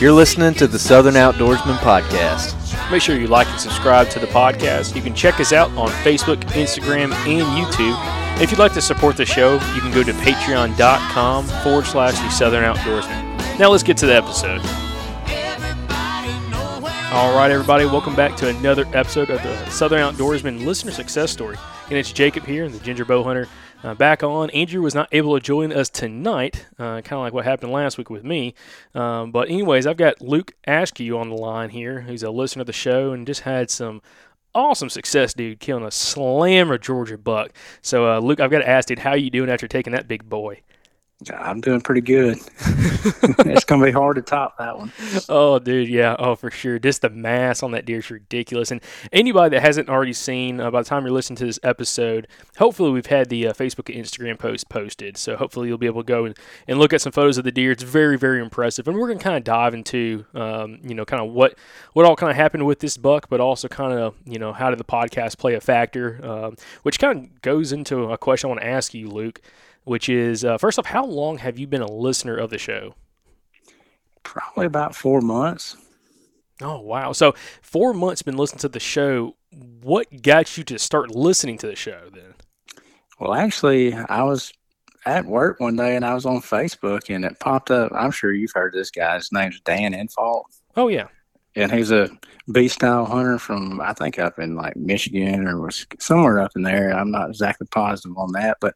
You're listening to the Southern Outdoorsman Podcast. Make sure you like and subscribe to the podcast. You can check us out on Facebook, Instagram, and YouTube. If you'd like to support the show, you can go to patreon.com forward slash the Southern Outdoorsman. Now let's get to the episode. All right, everybody, welcome back to another episode of the Southern Outdoorsman Listener Success Story. And it's Jacob here, and the Ginger Bow Hunter, uh, back on. Andrew was not able to join us tonight, uh, kind of like what happened last week with me. Um, but, anyways, I've got Luke Askew on the line here, who's a listener of the show and just had some awesome success, dude, killing a slammer Georgia buck. So, uh, Luke, I've got to ask, dude, how you doing after taking that big boy? I'm doing pretty good. it's gonna be hard to top that one. Oh, dude, yeah, oh for sure. Just the mass on that deer is ridiculous. And anybody that hasn't already seen, uh, by the time you're listening to this episode, hopefully we've had the uh, Facebook and Instagram post posted. So hopefully you'll be able to go and, and look at some photos of the deer. It's very, very impressive. And we're gonna kind of dive into, um, you know, kind of what what all kind of happened with this buck, but also kind of, you know, how did the podcast play a factor, um, which kind of goes into a question I want to ask you, Luke. Which is uh, first off, how long have you been a listener of the show? Probably about four months. Oh wow! So four months been listening to the show. What got you to start listening to the show then? Well, actually, I was at work one day and I was on Facebook and it popped up. I'm sure you've heard this guy. His name's Dan Infalt. Oh yeah, And he's a a B style hunter from, I think, up in like Michigan or was somewhere up in there. I'm not exactly positive on that, but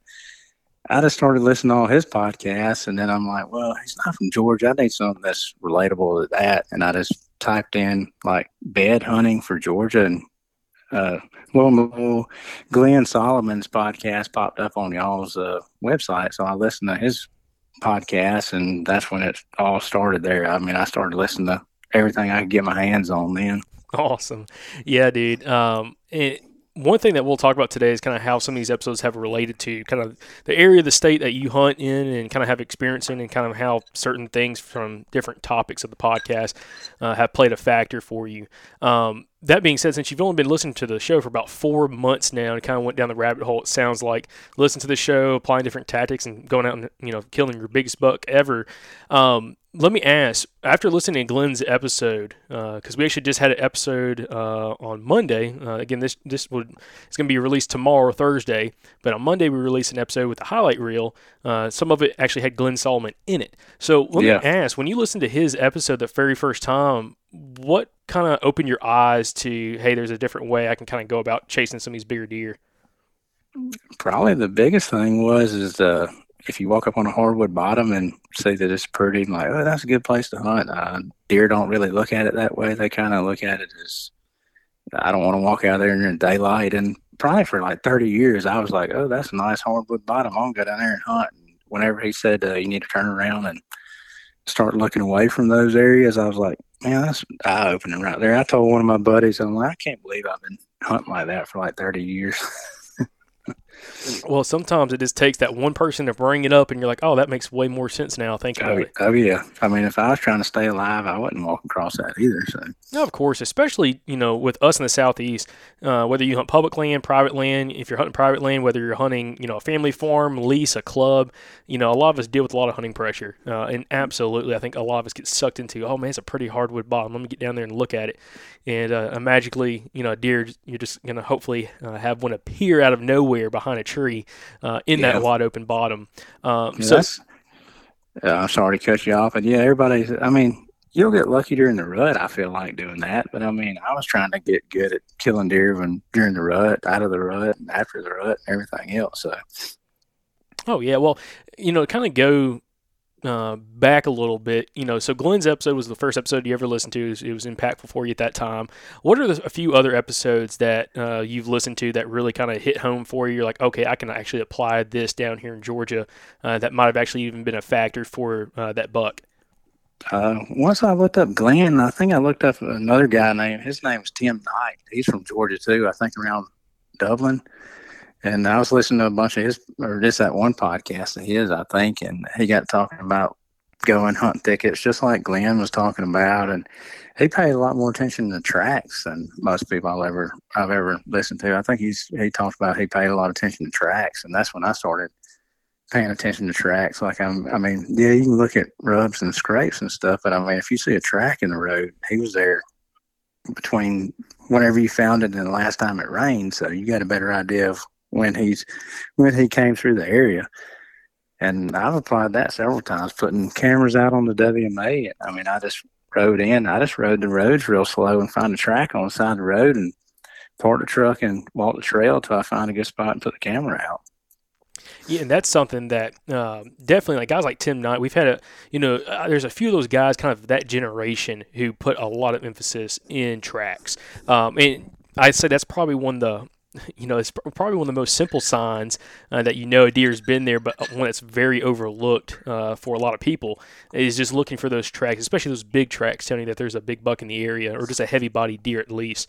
I just started listening to all his podcasts, and then I'm like, well, he's not from Georgia. I need something that's relatable to that. And I just typed in like bed hunting for Georgia, and uh, well, well, Glenn Solomon's podcast popped up on y'all's uh, website, so I listened to his podcast, and that's when it all started. There, I mean, I started listening to everything I could get my hands on. Then, Awesome. Yeah, dude. Um, it, one thing that we'll talk about today is kind of how some of these episodes have related to kind of the area of the state that you hunt in and kind of have experience in, and kind of how certain things from different topics of the podcast uh, have played a factor for you. Um, that being said, since you've only been listening to the show for about four months now and kind of went down the rabbit hole, it sounds like listen to the show, applying different tactics, and going out and you know killing your biggest buck ever. Um, let me ask after listening to Glenn's episode because we actually just had an episode uh, on Monday. Uh, again, this this would it's going to be released tomorrow, Thursday, but on Monday we released an episode with the highlight reel. Uh, some of it actually had Glenn Solomon in it. So let Yeah. me ask: when you listened to his episode the very first time, what kind of opened your eyes to hey, there's a different way I can kind of go about chasing some of these bigger deer? probably the biggest thing was is uh, if you walk up on a hardwood bottom and see that it's pretty, like, oh, that's a good place to hunt. Uh, deer don't really look at it that way. They kind of look at it as, I don't want to walk out there in daylight. And probably for like 30 years, I was like, oh, that's a nice hardwood bottom. To go down there and hunt. And whenever he said uh, you need to turn around and start looking away from those areas, I was like, man, that's eye opening right there. I told one of my buddies, I'm like, I can't believe I've been hunting like that for like 30 years. Well, sometimes it just takes that one person to bring it up, and you're like, oh, that makes way more sense now. Thinking Oh, it. oh yeah. I mean, if I was trying to stay alive, I wouldn't walk across that either. So No, of course, especially you know with us in the southeast, uh, whether you hunt public land, private land, if you're hunting private land, whether you're hunting you know a family farm, lease, a club, you know a lot of us deal with a lot of hunting pressure, uh, and absolutely, I think a lot of us get sucked into oh man, it's a pretty hardwood bottom. Let me get down there and look at it, and uh, magically, you know, a deer, you're just gonna hopefully uh, have one appear out of nowhere behind a tree uh, in Yeah. that wide open bottom. Um, so that's. Uh, I'm sorry to cut you off, but yeah, everybody. I mean, you'll get lucky during the rut. I feel like doing that, but I mean, I was trying to get good at killing deer when during the rut, out of the rut, and after the rut, and everything else. So Oh yeah, well, you know, kind of go uh, back a little bit. You know, so Glenn's episode was the first episode you ever listened to. It was, it was impactful for you at that time. What are the, a few other episodes that uh, you've listened to that really kind of hit home for you? You're like, okay, I can actually apply this down here in Georgia. Uh, that might have actually even been a factor for uh, that buck. uh, once I looked up Glenn, I think I looked up another guy named his name name's Tim Knight. He's from Georgia too. I think around Dublin. And I was listening to a bunch of his, or just that one podcast of his, I think, and he got talking about going hunt thickets, just like Glenn was talking about, and he paid a lot more attention to tracks than most people I've ever I've ever listened to. I think he's he talked about he paid a lot of attention to tracks, and that's when I started paying attention to tracks. Like I'm, I mean, yeah, you can look at rubs and scrapes and stuff, but I mean, if you see a track in the road, he was there between whenever you found it and the last time it rained, so you got a better idea of when he's when he came through the area. And I've applied that several times, putting cameras out on the WMA. I mean, I just rode in. I just rode the roads real slow and find a track on the side of the road and park the truck and walk the trail till I find a good spot and put the camera out. Yeah, and that's something that uh, definitely, like guys like Tim Knight, we've had a, you know, uh, there's a few of those guys, kind of that generation, who put a lot of emphasis in tracks. Um, and I'd say that's probably one of the, you know, it's probably one of the most simple signs uh, that you know a deer's been there, but one that's very overlooked uh, for a lot of people is just looking for those tracks, especially those big tracks telling you that there's a big buck in the area or just a heavy bodied deer at least.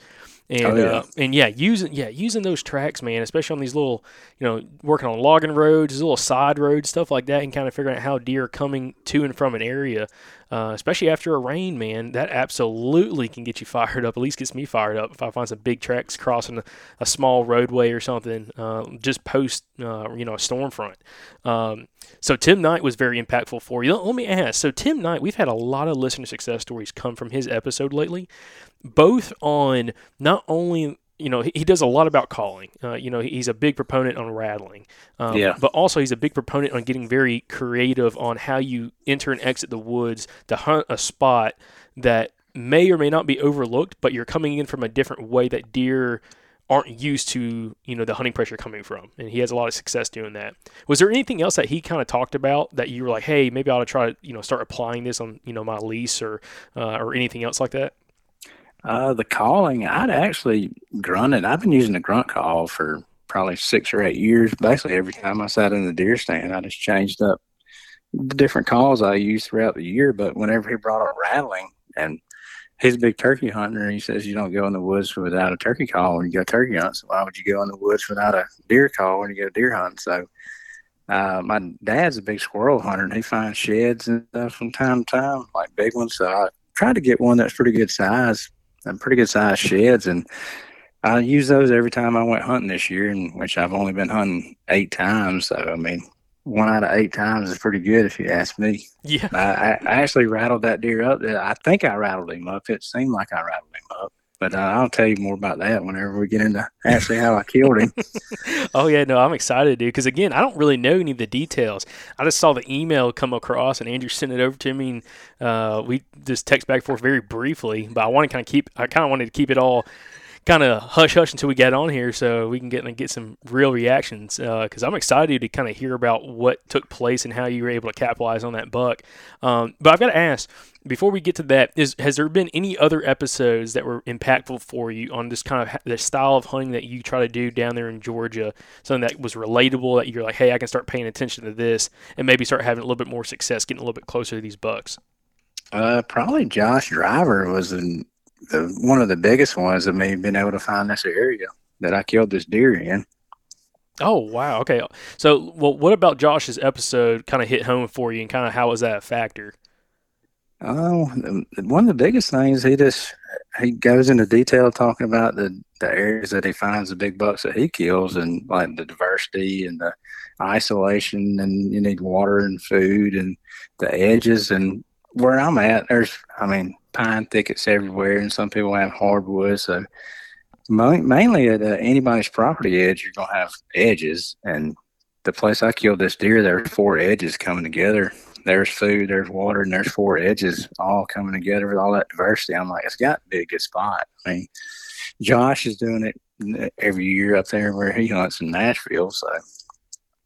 And Oh, yeah. uh, and yeah, using yeah using those tracks, man, especially on these little, you know, working on logging roads, little side roads, stuff like that, and kind of figuring out how deer are coming to and from an area, uh, especially after a rain, man, that absolutely can get you fired up. At least gets me fired up if I find some big tracks crossing a, a small roadway or something, uh, just post, uh, you know, a storm front. Um, so Tim Knight was very impactful for you. Let me ask. So Tim Knight, we've had a lot of listener success stories come from his episode lately, both on not only you know he, does a lot about calling. Uh, you know he's a big proponent on rattling, um, Yeah. but also he's a big proponent on getting very creative on how you enter and exit the woods to hunt a spot that may or may not be overlooked, but you're coming in from a different way that deer aren't used to you know the hunting pressure coming from, and he has a lot of success doing that. Was there anything else that he kind of talked about that you were like, hey, maybe I ought to try to you know start applying this on you know my lease or uh, or anything else like that? Uh, the calling, I'd actually grunted. I've been using the grunt call for probably six or eight years. Basically, every time I sat in the deer stand, I just changed up the different calls I use throughout the year. But whenever he brought up rattling, and he's a big turkey hunter, he says you don't go in the woods without a turkey call when you go turkey hunt. So why would you go in the woods without a deer call when you go deer hunt? So uh, my dad's a big squirrel hunter, and he finds sheds and stuff from time to time, like big ones. So I tried to get one that's pretty good size and pretty good size sheds, and I use those every time I went hunting this year, in which I've only been hunting eight times. So I mean, one out of eight times is pretty good if you ask me. Yeah. I I actually rattled that deer up. I think I rattled him up. It seemed like I rattled him up. But uh, I'll tell you more about that whenever we get into actually how I killed him. Oh yeah, no, I'm excited, dude. Because again, I don't really know any of the details. I just saw the email come across, and Andrew sent it over to me. And, uh, we just text back and forth very briefly, but I want to kind of keep. I kind of wanted to keep it all kind of hush hush until we get on here, so we can get and get some real reactions. Because I'm excited to kind of hear about what took place and how you were able to capitalize on that buck. Um, but I've got to ask before we get to that is has there been any other episodes that were impactful for you on this kind of the style of hunting that you try to do down there in Georgia something that was relatable that you're like hey I can start paying attention to this and maybe start having a little bit more success getting a little bit closer to these bucks Uh, probably Josh Driver was in the, one of the biggest ones of me being able to find this area that I killed this deer in. oh wow. Okay. So well what about Josh's episode kind of hit home for you and kind of how was that a factor? Oh, one of the biggest things he just he goes into detail talking about the the areas that he finds the big bucks that he kills and like the diversity and the isolation and you need water and food and the edges and where I'm at there's I mean pine thickets everywhere and some people have hardwood so mainly at uh, anybody's property edge you're gonna have edges and the place I killed this deer there's four edges coming together there's food, there's water, and there's four edges all coming together with all that diversity. I'm like, it's got to be a good spot. I mean, Josh is doing it every year up there where he hunts in Nashville. So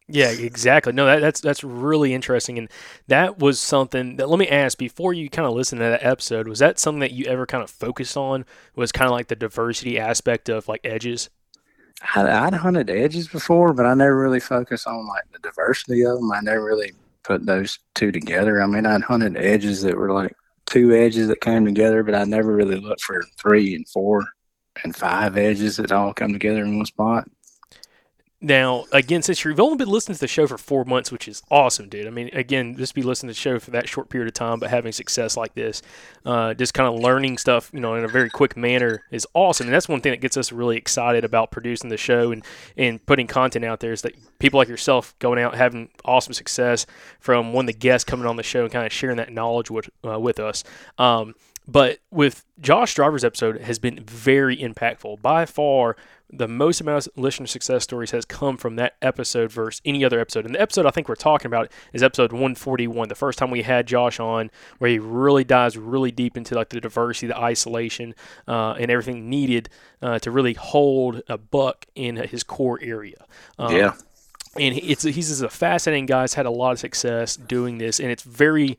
Yeah, exactly. No, that, that's that's really interesting, and that was something that. Let me ask before you kind of listen to that episode. Was that something that you ever kind of focused on? Was kind of like the diversity aspect of like edges? I, I'd hunted edges before, but I never really focused on like the diversity of them. I never really put those two together. I mean, I'd hunted edges that were like two edges that came together, but I never really looked for three and four and five edges that all come together in one spot. Now, again, since you've only been listening to the show for four months, which is awesome, dude. I mean, again, just be listening to the show for that short period of time, but having success like this, uh, just kind of learning stuff, you know, in a very quick manner is awesome. And that's one thing that gets us really excited about producing the show and, and putting content out there is that people like yourself going out having awesome success from one of the guests coming on the show and kind of sharing that knowledge with uh, with us. Um, but with Josh Driver's episode has been very impactful. By far, the most amount of listener success stories has come from that episode versus any other episode. And the episode I think we're talking about is episode 141, the first time we had Josh on, where he really dives really deep into like the diversity, the isolation, uh, and everything needed uh, to really hold a buck in his core area. Um, yeah. and it's he's just a fascinating guy. He's had a lot of success doing this, and it's very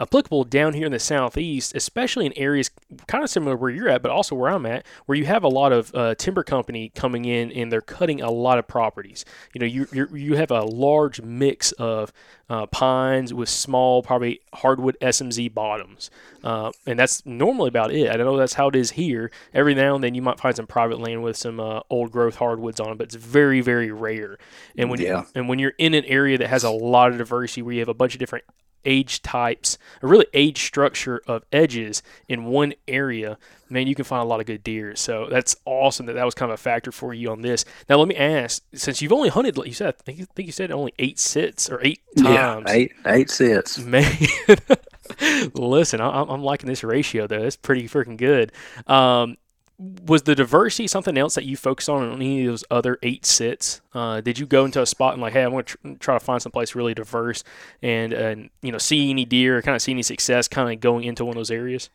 applicable down here in the southeast, especially in areas kind of similar where you're at, but also where I'm at, where you have a lot of uh, timber company coming in and they're cutting a lot of properties. You know, you you you have a large mix of uh, pines with small, probably hardwood SMZ bottoms, uh, and that's normally about it. I know that's how it is here. Every now and then you might find some private land with some uh, old growth hardwoods on it, but it's very very rare. And when Yeah. you, and when you're in an area that has a lot of diversity, where you have a bunch of different age types, or really age structure of edges in one area, man, you can find a lot of good deer. So that's awesome that that was kind of a factor for you on this. Now, let me ask, since you've only hunted, like you said, I think, I think you said only eight sits or eight times. Yeah, eight eight sits. Man, listen, I, I'm liking this ratio though. It's pretty freaking good. Um, was the diversity something else that you focused on in any of those other eight sits? Uh, did you go into a spot and like, hey, I want to tr- try to find some place really diverse and and you know see any deer, kind of see any success, kind of going into one of those areas?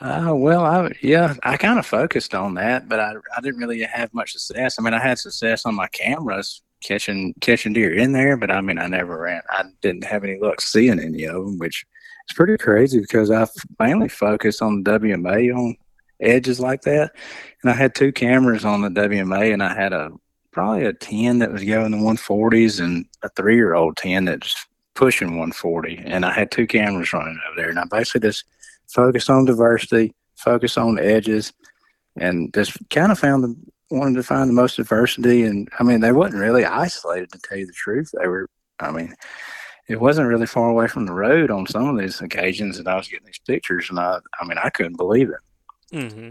Uh, well, I yeah, I kind of focused on that, but I I didn't really have much success. I mean, I had success on my cameras catching catching deer in there, but I mean, I never ran. I didn't have any luck seeing any of them, which is pretty crazy because I mainly focused on WMA on edges like that, and I had two cameras on the WMA, and I had a probably a ten that was going the 140s and a three year old ten that's pushing 140, and I had two cameras running over there, and I basically just focus on diversity, focus on edges, and just kind of found the wanted to find the most diversity. And I mean, they wasn't really isolated to tell you the truth. They were, I mean, it wasn't really far away from the road on some of these occasions that I was getting these pictures, and I, I mean, I couldn't believe it. Hmm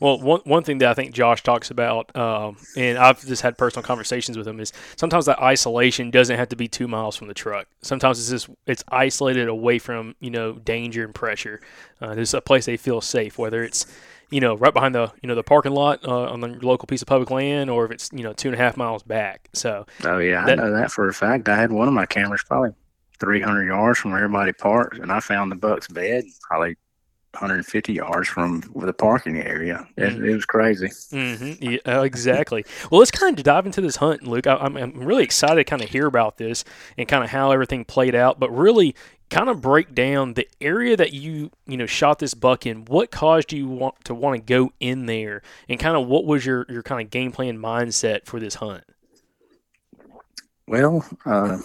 Well, one, one thing that I think Josh talks about, um, and I've just had personal conversations with him, is sometimes that isolation doesn't have to be two miles from the truck. Sometimes it's just it's isolated away from you know danger and pressure. Uh, there's a place they feel safe, whether it's you know right behind the you know the parking lot uh, on the local piece of public land, or if it's you know two and a half miles back. So Oh yeah, That- I know that for a fact. I had one of my cameras probably 300 yards from where everybody parked, and I found the buck's bed probably 150 yards from the parking area. It, it was crazy. hmm Yeah, uh, exactly. Well, let's kind of dive into this hunt, Luke. I, I'm, I'm really excited to kind of hear about this and kind of how everything played out, but really kind of break down the area that you you know shot this buck in. What caused you want to want to go in there, and kind of what was your your kind of game plan mindset for this hunt? Well, uh,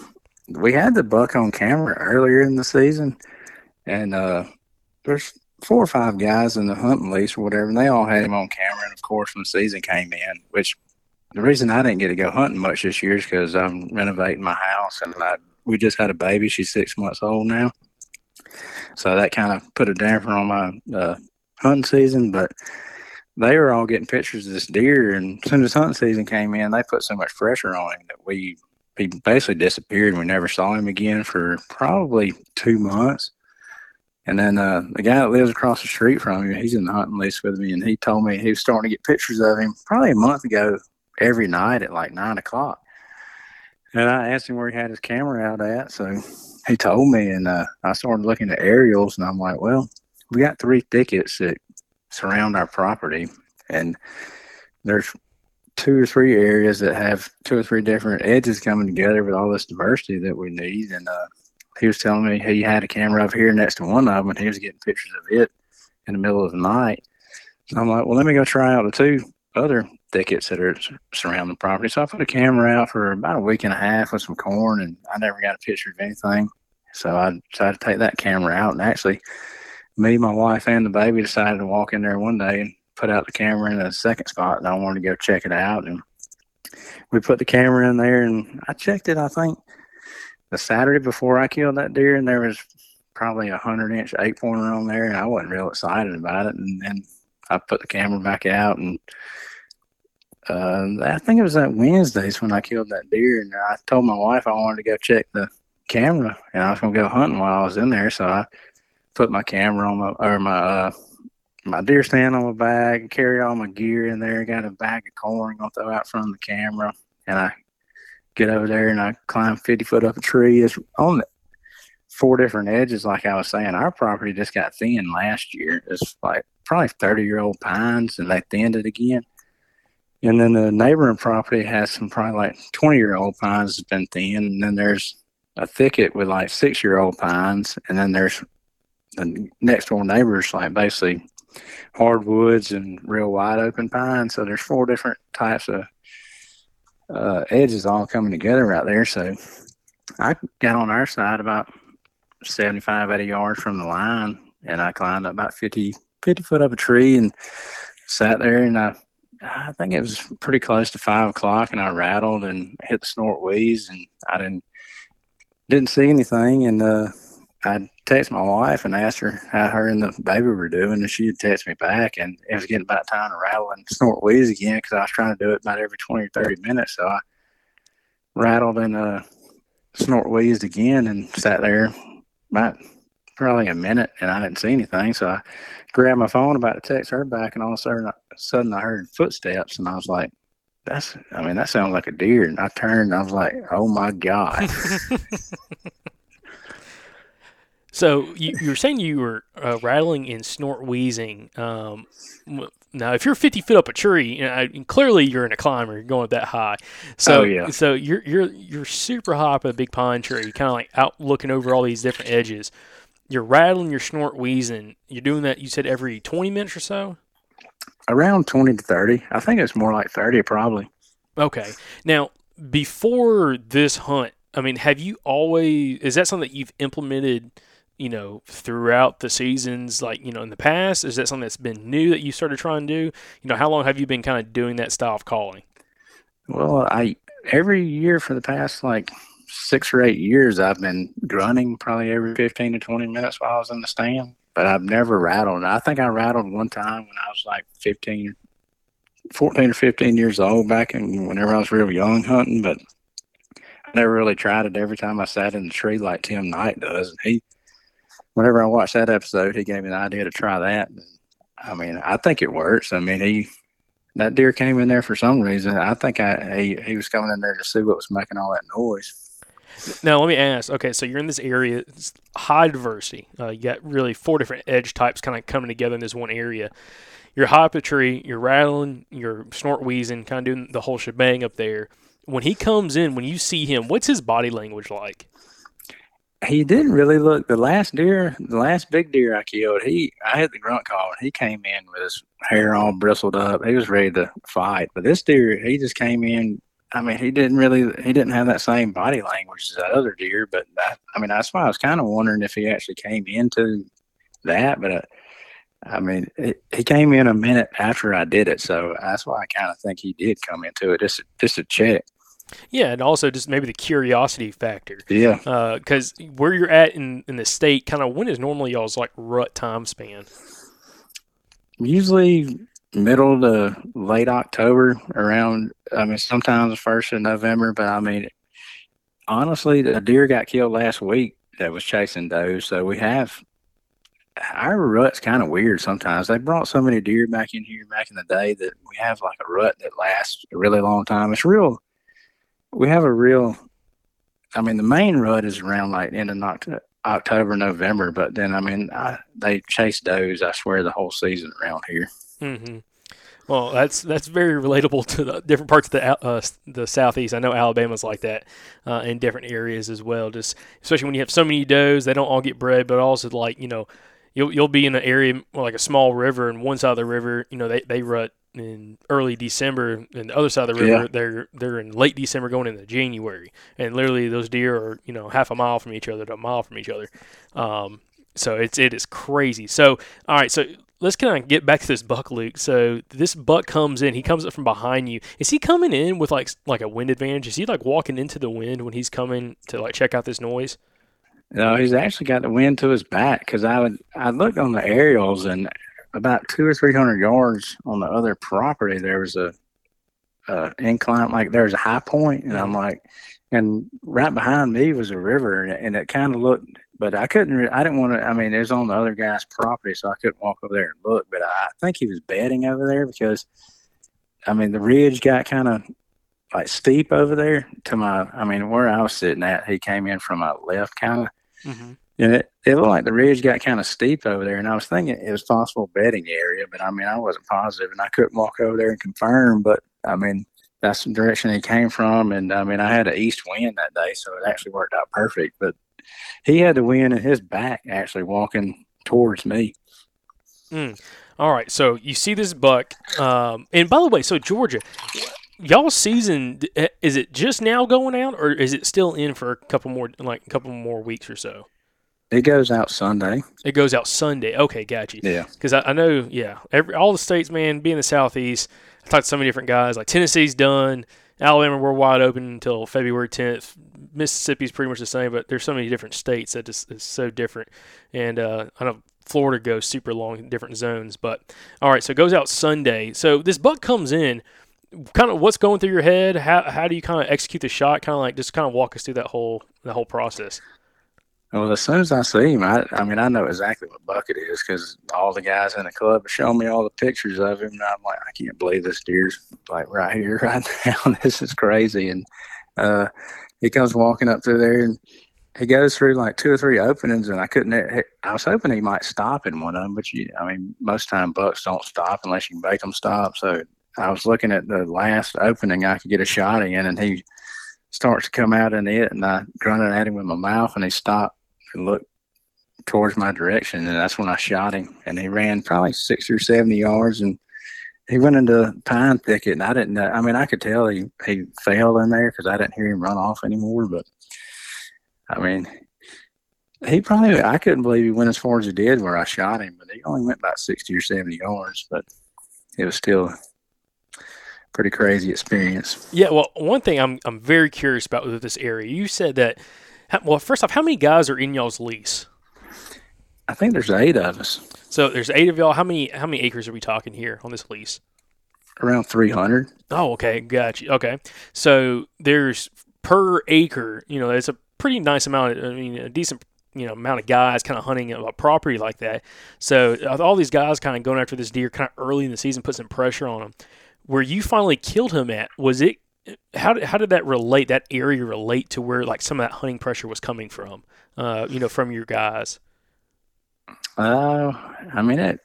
we had the buck on camera earlier in the season, and uh, there's four or five guys in the hunting lease or whatever, and they all had him on camera. And of course, when the season came in, which the reason I didn't get to go hunting much this year is because I'm renovating my house, and I, we just had a baby. She's six months old now, so that kind of put a damper on my uh, hunting season. But they were all getting pictures of this deer, and as soon as hunting season came in, they put so much pressure on him that we he basically disappeared and we never saw him again for probably two months. And then uh, the guy that lives across the street from me, he's in the hunting lease with me, and he told me he was starting to get pictures of him probably a month ago every night at like nine o'clock. And I asked him where he had his camera out at, so he told me, and uh, I started looking at aerials, and I'm like, well, we got three thickets that surround our property, and there's two or three areas that have two or three different edges coming together with all this diversity that we need. And uh, he was telling me he had a camera over here next to one of them, and he was getting pictures of it in the middle of the night. So I'm like, well, let me go try out the two other thickets that are surrounding the property. So I put a camera out for about a week and a half with some corn, and I never got a picture of anything. So I decided to take that camera out, and actually, me, my wife, and the baby decided to walk in there one day and put out the camera in a second spot, and I wanted to go check it out. And we put the camera in there, and I checked it. I think the Saturday before I killed that deer, and there was probably a hundred inch eight pointer on there, and I wasn't real excited about it. And then I put the camera back out, and uh, I think it was that Wednesdays when I killed that deer, and I told my wife I wanted to go check the camera, and I was gonna go hunting while I was in there, so I put my camera on my or my uh, my deer stand on my bag, and carry all my gear in there, got a bag of corn gonna throw out from the camera, and I get over there and I climb fifty foot up a tree. It's on the four different edges, like I was saying. Our property just got thin last year. It's like probably thirty year old pines, and they thinned it again. And then the neighboring property has some probably like twenty year old pines that's been thin, and then there's a thicket with like six year old pines, and then there's the next door neighbors like basically hardwoods and real wide open pines. So there's four different types of uh, edges all coming together right there. So I got on our side about 75, 80 yards from the line, and I climbed up about 50, 50 foot up a tree and sat there. And I, I think it was pretty close to five o'clock, and I rattled and hit the snort wheeze, and I didn't didn't see anything. And uh, I texted my wife and asked her how her and the baby were doing, and she had texted me back, and it was getting about time to rattle and snort wheeze again because I was trying to do it about every twenty or thirty minutes. So I rattled and uh, snort wheezed again, and sat there about probably a minute, and I didn't see anything. So I grabbed my phone about to text her back, and all of a sudden, sudden I heard footsteps, and I was like. That's, I mean, that sounds like a deer. And I turned and I was like, oh my God. So you, you were saying you were uh, rattling and snort wheezing. Um, now, if you're 50 feet up a tree, you know, I- clearly you're in a climber. You're going up that high. So, Oh, yeah. so you're you're you're super high up a big pine tree, kind of like out looking over all these different edges. You're rattling, your snort, wheezing. You're doing that. You said every 20 minutes or so. Around 20 to 30. I think it's more like 30 probably. Okay. Now, before this hunt, I mean, have you always is that something that you've implemented, you know, throughout the seasons like, you know, in the past? Is that something that's been new that you started trying to do? You know, how long have you been kind of doing that style of calling? Well, I every year for the past like six or eight years, I've been grunting probably every 15 to 20 minutes while I was in the stand, but I've never rattled. I think I rattled one time when I was like 15, 14 or 15 years old back in whenever I was real young hunting, but I never really tried it every time I sat in the tree like Tim Knight does. And he, whenever I watched that episode, he gave me the idea to try that. I mean, I think it works. I mean, he, that deer came in there for some reason. I think I he, he was coming in there to see what was making all that noise. Now, let me ask. Okay, so you're in this area, it's high diversity. Uh, you got really four different edge types kind of coming together in this one area. You're high up a tree, you're rattling, you're snort wheezing, kind of doing the whole shebang up there. When he comes in, when you see him, what's his body language like? He didn't really look the last deer, the last big deer I killed. He I had the grunt call and he came in with his hair all bristled up. He was ready to fight. But this deer, he just came in. I mean, he didn't really he didn't have that same body language as that other deer. But that, I mean, that's why I was kind of wondering if he actually came into that. But uh, I mean, it, he came in a minute after I did it, so that's why I kind of think he did come into it just just to check. Yeah, and also just maybe the curiosity factor. Yeah. Uh, because where you're at in, in the state, kind of when is normally y'all's like rut time span? usually middle to late October around I mean sometimes first of November, but I mean honestly the deer got killed last week that was chasing does. So we have our rut's kind of weird sometimes. They brought so many deer back in here back in the day that we have like a rut that lasts a really long time. It's real we have a real I mean the main rut is around like end of Oct- October, November, but then I mean I, they chase does. I swear the whole season around here. Mm-hmm. Well, that's that's very relatable to the different parts of the uh, the southeast. I know Alabama's like that uh, in different areas as well. Just especially when you have so many does, they don't all get bred, but also like you know, you'll you'll be in an area like a small river, and one side of the river, you know, they they rut in early December, and the other side of the river, Yeah. they're they're in late December going into January, and literally those deer are you know half a mile from each other to a mile from each other. Um, so it's it is crazy. So all right, so let's kind of get back to this buck, Luke. So this buck comes in. He comes up from behind you. Is he coming in with like like a wind advantage? Is he like walking into the wind when he's coming to like check out this noise? No, he's actually got the wind to his back because I would I looked on the aerials and about two or three hundred yards on the other property there was a, a incline like there was a high point and I'm like and right behind me was a river and, and it kind of looked but I couldn't I didn't want to I mean it was on the other guy's property so I couldn't walk over there and look but I think he was bedding over there because I mean the ridge got kind of like steep over there to my I mean where I was sitting at he came in from my left kind of Mm-hmm. And it, it looked like the ridge got kind of steep over there. And I was thinking it was possible bedding area, but I mean, I wasn't positive and I couldn't walk over there and confirm. But I mean, that's the direction he came from. And I mean, I had an east wind that day, so it actually worked out perfect. But he had the wind in his back actually walking towards me. All right, so you see this buck, um, and by the way, so Georgia, y'all season eh, is it just now going out, or is it still in for a couple more, like a couple more weeks or so? It goes out Sunday. It goes out Sunday. Okay, got you. Yeah. Because I, I know, yeah, every all the states, man, being the southeast, I talked to so many different guys. Like Tennessee's done, Alabama, we're wide open until February 10th. Mississippi's pretty much the same, but there's so many different states that just is so different. And uh, I know Florida goes super long in different zones. But all right, so it goes out Sunday. So this buck comes in. Kind of what's going through your head? How, how do you kind of execute the shot? Kind of like just kind of walk us through that whole that whole process. Well, as soon as I see him, I, I mean, I know exactly what bucket is because all the guys in the club are showing me all the pictures of him. And I'm like, I can't believe this deer's like right here, right now. this is crazy. And uh, he comes walking up through there, and he goes through like two or three openings, and I couldn't. I was hoping he might stop in one of them, but you, I mean, most time bucks don't stop unless you make them stop. So I was looking at the last opening I could get a shot in, and he starts to come out in it, and I grunted at him with my mouth, and he stopped and looked towards my direction, and that's when I shot him, and he ran probably sixty or seventy yards, and he went into pine thicket, and I didn't know. I mean, I could tell he he fell in there because I didn't hear him run off anymore, but I mean, he probably, I couldn't believe he went as far as he did where I shot him, but he only went about 60 or 70 yards, but it was still pretty crazy experience. Yeah, well, one thing I'm I'm very curious about with this area. You said that. Well, first off, how many guys are in y'all's lease? I think there's eight of us, So there's eight of y'all. How many how many acres are we talking here on this lease? around 300. Oh, okay, gotcha. Okay, so there's per acre. You know, it's a pretty nice amount. I mean, a decent you know amount of guys kind of hunting a property like that. So uh, all these guys kind of going after this deer kind of early in the season, put some pressure on him. Where you finally killed him at was it? How did, how did that relate? That area relate to where like some of that hunting pressure was coming from? Uh, you know, from your guys. Uh, I mean, it,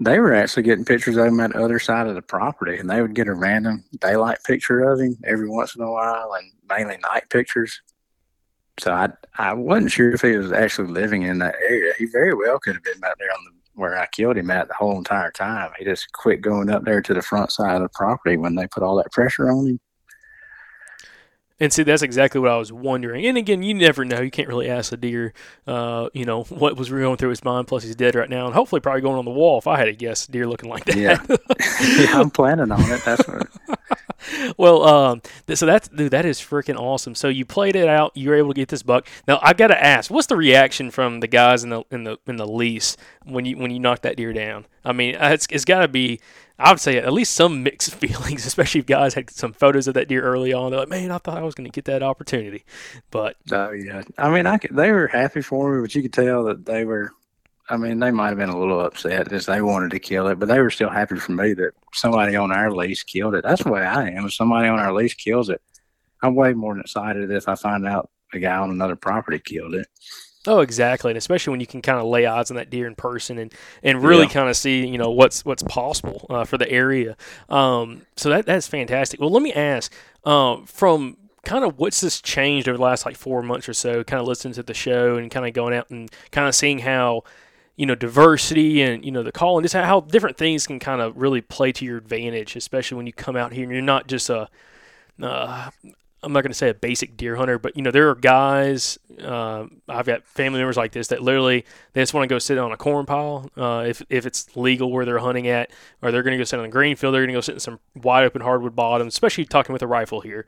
they were actually getting pictures of him at the other side of the property, and they would get a random daylight picture of him every once in a while, and mainly night pictures. So I I wasn't sure if he was actually living in that area. He very well could have been back there on the where I killed him at the whole entire time. He just quit going up there to the front side of the property when they put all that pressure on him. And see, that's exactly what I was wondering. And again, you never know. You can't really ask a deer, uh, you know, what was going through his mind. Plus, he's dead right now, and hopefully, probably going on the wall. If I had to guess, deer looking like that. Yeah. yeah, I'm planning on it. That's what. well, um, th- so that's dude, that is freaking awesome. So you played it out. You were able to get this buck. Now I gotta ask, what's the reaction from the guys in the in the in the lease when you when you knocked that deer down? I mean, uh, it's it's got to be. I would say at least some mixed feelings, especially if guys had some photos of that deer early on. They're like, "Man, I thought I was going to get that opportunity," but Oh yeah. I mean, I could, they were happy for me, but you could tell that they were. I mean, they might have been a little upset as they wanted to kill it, but they were still happy for me that somebody on our lease killed it. That's the way I am. If somebody on our lease kills it, I'm way more excited if I find out a guy on another property killed it. Oh, exactly, and especially when you can kind of lay odds on that deer in person and, and really Yeah. kind of see you know what's what's possible uh, for the area. Um, so that that's fantastic. Well, let me ask um, from kind of what's this changed over the last like four months or so. Kind of listening to the show and kind of going out and kind of seeing how you know diversity and you know the call and just how different things can kind of really play to your advantage, especially when you come out here and you're not just a uh, I'm not going to say a basic deer hunter, but you know there are guys. Uh, I've got family members like this that literally they just want to go sit on a corn pile uh, if if it's legal where they're hunting at, or they're going to go sit on a green field. They're going to go sit in some wide open hardwood bottoms, especially talking with a rifle here.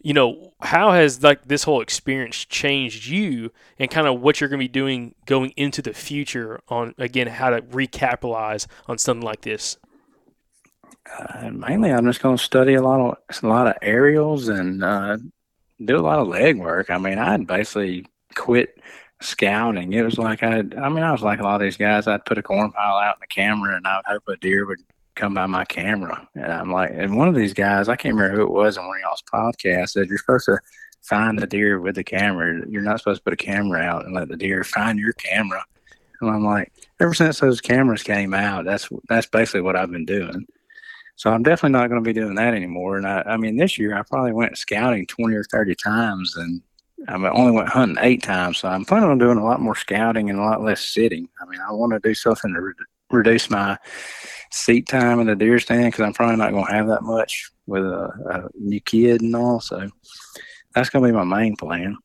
You know how has like this whole experience changed you, and kind of what you're going to be doing going into the future on again how to recapitalize on something like this. Uh, mainly, I'm just going to study a lot of a lot of aerials and uh, do a lot of leg work. I mean, I'd basically quit scouting. It was like I, I mean, I was like a lot of these guys. I'd put a corn pile out in the camera, and I'd hope a deer would come by my camera. And I'm like, and one of these guys, I can't remember who it was on one of y'all's podcasts, said you're supposed to find the deer with the camera. You're not supposed to put a camera out and let the deer find your camera. And I'm like, ever since those cameras came out, that's that's basically what I've been doing. So I'm definitely not going to be doing that anymore. And I, I mean, this year I probably went scouting 20 or 30 times and I only went hunting eight times. So I'm planning on doing a lot more scouting and a lot less sitting. I mean, I want to do something to re- reduce my seat time in the deer stand because I'm probably not going to have that much with a, a new kid and all. So that's going to be my main plan.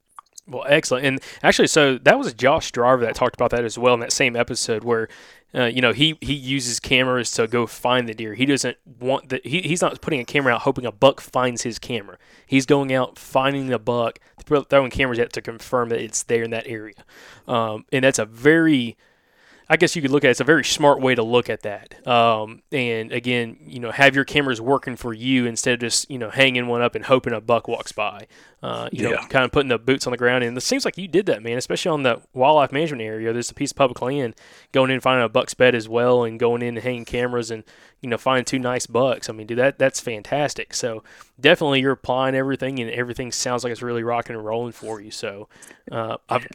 Well, excellent. And actually, so that was Josh Driver that talked about that as well in that same episode where, uh, you know, he, he uses cameras to go find the deer. He doesn't want the, he, he's not putting a camera out hoping a buck finds his camera. He's going out finding the buck, throwing cameras out to confirm that it's there in that area. Um, and that's a very, I guess you could look at it, it's a very smart way to look at that. Um, and again, you know, have your cameras working for you instead of just you know hanging one up and hoping a buck walks by. Uh, you know, kind of putting the boots on the ground. And it seems like you did that, man. Especially on the wildlife management area. There's a piece of public land going in and finding a buck's bed as well, and going in and hanging cameras and you know finding two nice bucks. I mean, dude, that that's fantastic. So definitely you're applying everything, and everything sounds like it's really rocking and rolling for you. So uh, I've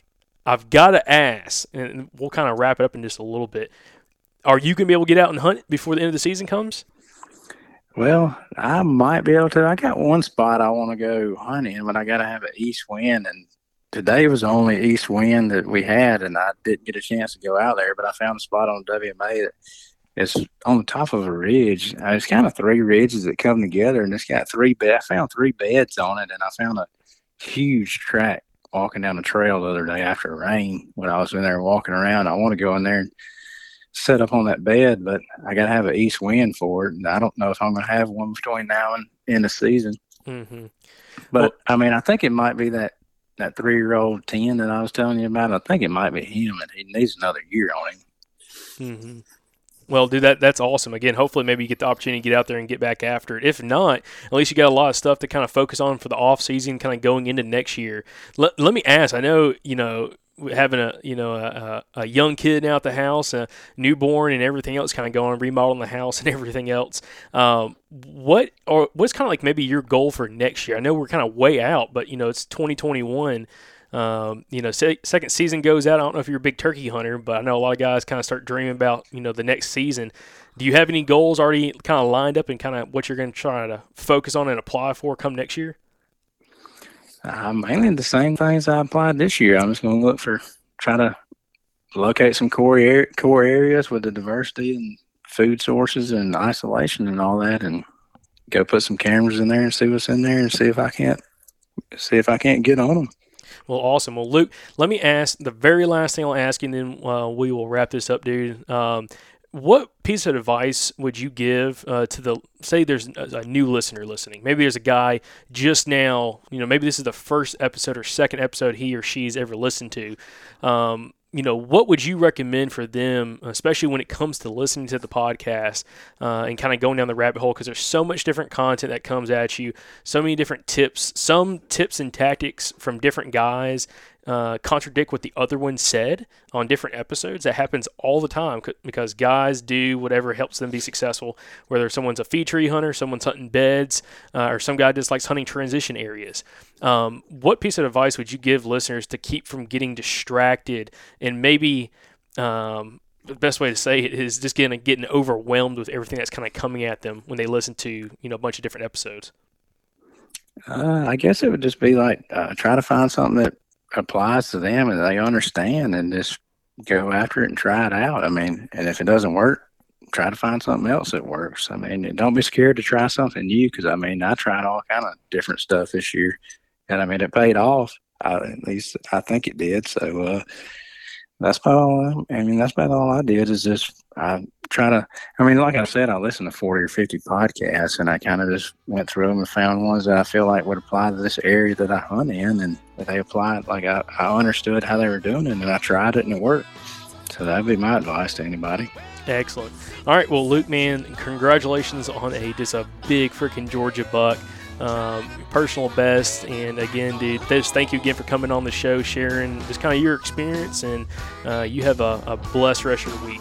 I've got to ask, and we'll kind of wrap it up in just a little bit. Are you going to be able to get out and hunt before the end of the season comes? Well, I might be able to. I got one spot I want to go hunting, but I got to have an east wind. And today was the only east wind that we had, and I didn't get a chance to go out there. But I found a spot on WMA that is on the top of a ridge. Uh, It's kind of three ridges that come together, and it's got three bed. I found three beds on it, and I found a huge track walking down the trail the other day after rain when I was in there walking around. I want to go in there and set up on that bed, but I got to have an east wind for it. And I don't know if I'm going to have one between now and end of season. Mm-hmm. But Well- I mean, I think it might be that that three year old ten that I was telling you about. I think it might be him, and he needs another year on him. Mm-hmm. Well, dude, that that's awesome. Again, hopefully, maybe you get the opportunity to get out there and get back after it. If not, at least you got a lot of stuff to kind of focus on for the off season, kind of going into next year. Let, let me ask. I know you know having a you know a, a young kid now at the house, a newborn, and everything else, kind of going remodeling the house and everything else. Um, what or what's kind of like maybe your goal for next year? I know we're kind of way out, but you know it's 2021. Um, you know, se- second season goes out. I don't know if you're a big turkey hunter, but I know a lot of guys kind of start dreaming about you know the next season. Do you have any goals already kind of lined up and kind of what you're going to try to focus on and apply for come next year? Uh, mainly the same things I applied this year. I'm just going to look for try to locate some core ar- core areas with the diversity and food sources and isolation and all that, and go put some cameras in there and see what's in there and see if I can't see if I can't get on them. Well, awesome. Well, Luke, let me ask the very last thing I'll ask you, and then uh, we will wrap this up, dude. Um, what piece of advice would you give uh, to the say there's a, a new listener listening? Maybe there's a guy just now, you know, maybe this is the first episode or second episode he or she's ever listened to. Um, you know, what would you recommend for them, especially when it comes to listening to the podcast uh, and kind of going down the rabbit hole? Because there's so much different content that comes at you, so many different tips, some tips and tactics from different guys uh, contradict what the other one said on different episodes. That happens all the time because guys do whatever helps them be successful. Whether someone's a fee tree hunter, someone's hunting beds, uh, or some guy just likes hunting transition areas. Um, what piece of advice would you give listeners to keep from getting distracted and maybe um, the best way to say it is just getting getting overwhelmed with everything that's kind of coming at them when they listen to you know a bunch of different episodes. Uh, I guess it would just be like uh, try to find something that applies to them and they understand, and just go after it and try it out. I mean, and if it doesn't work, try to find something else that works. I mean, don't be scared to try something new because I mean, I tried all kind of different stuff this year, and I mean, it paid off. I, at least I think it did. So uh, that's about all. I, I mean, that's about all I did is just I try to. I mean, like I said, I listen to forty or fifty podcasts, and I kind of just went through them and found ones that I feel like would apply to this area that I hunt in, and they applied. Like I, I understood how they were doing it, and I tried it, and it worked. So that'd be my advice to anybody. Excellent. All right, well, Luke, man, congratulations on a just a big freaking Georgia buck. Um, personal best, and again, dude, just thank you again for coming on the show, sharing just kind of your experience, and uh, you have a, a blessed rest of your week.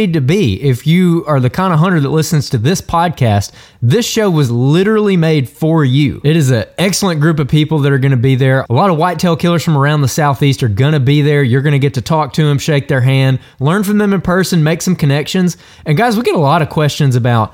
to be if you are the kind of hunter that listens to this podcast. This show was literally made for you. It is an excellent group of people that are going to be there. A lot of whitetail killers from around the southeast are going to be there. You're going to get to talk to them, shake their hand, learn from them in person, make some connections. And guys, we get a lot of questions about